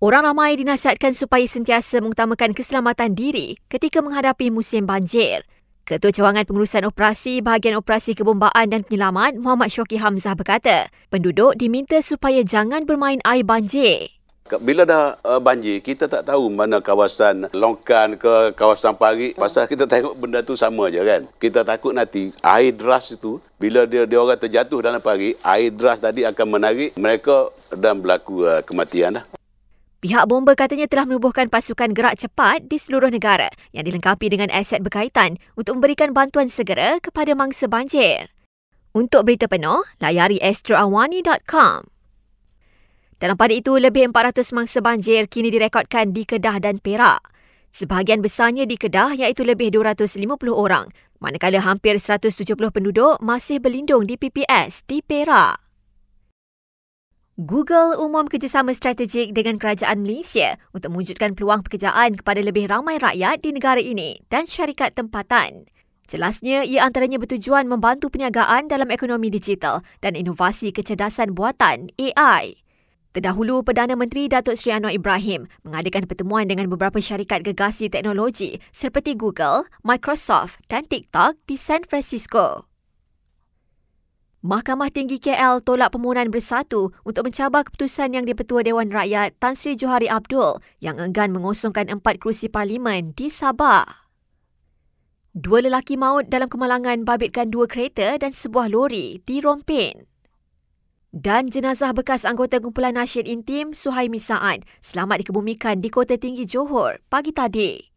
Orang ramai dinasihatkan supaya sentiasa mengutamakan keselamatan diri ketika menghadapi musim banjir. Ketua Cawangan Pengurusan Operasi Bahagian Operasi Kebombaan dan Penyelamat Muhammad Syoki Hamzah berkata, penduduk diminta supaya jangan bermain air banjir. Bila dah uh, banjir, kita tak tahu mana kawasan longkan ke kawasan pari. Pasal kita tengok benda tu sama je kan. Kita takut nanti air deras itu, bila dia, dia orang terjatuh dalam pari, air deras tadi akan menarik mereka dan berlaku uh, kematian dah. Pihak bomba katanya telah menubuhkan pasukan gerak cepat di seluruh negara yang dilengkapi dengan aset berkaitan untuk memberikan bantuan segera kepada mangsa banjir. Untuk berita penuh, layari astroawani.com. Dalam pada itu, lebih 400 mangsa banjir kini direkodkan di Kedah dan Perak. Sebahagian besarnya di Kedah iaitu lebih 250 orang, manakala hampir 170 penduduk masih berlindung di PPS di Perak. Google umum kerjasama strategik dengan kerajaan Malaysia untuk mewujudkan peluang pekerjaan kepada lebih ramai rakyat di negara ini dan syarikat tempatan. Jelasnya, ia antaranya bertujuan membantu perniagaan dalam ekonomi digital dan inovasi kecerdasan buatan AI. Terdahulu, Perdana Menteri Datuk Seri Anwar Ibrahim mengadakan pertemuan dengan beberapa syarikat gegasi teknologi seperti Google, Microsoft dan TikTok di San Francisco. Mahkamah Tinggi KL tolak permohonan bersatu untuk mencabar keputusan yang dipertua Dewan Rakyat Tan Sri Johari Abdul yang enggan mengosongkan empat kerusi parlimen di Sabah. Dua lelaki maut dalam kemalangan babitkan dua kereta dan sebuah lori di Rompin. Dan jenazah bekas anggota kumpulan nasyid intim Suhaimi Sa'ad selamat dikebumikan di Kota Tinggi Johor pagi tadi.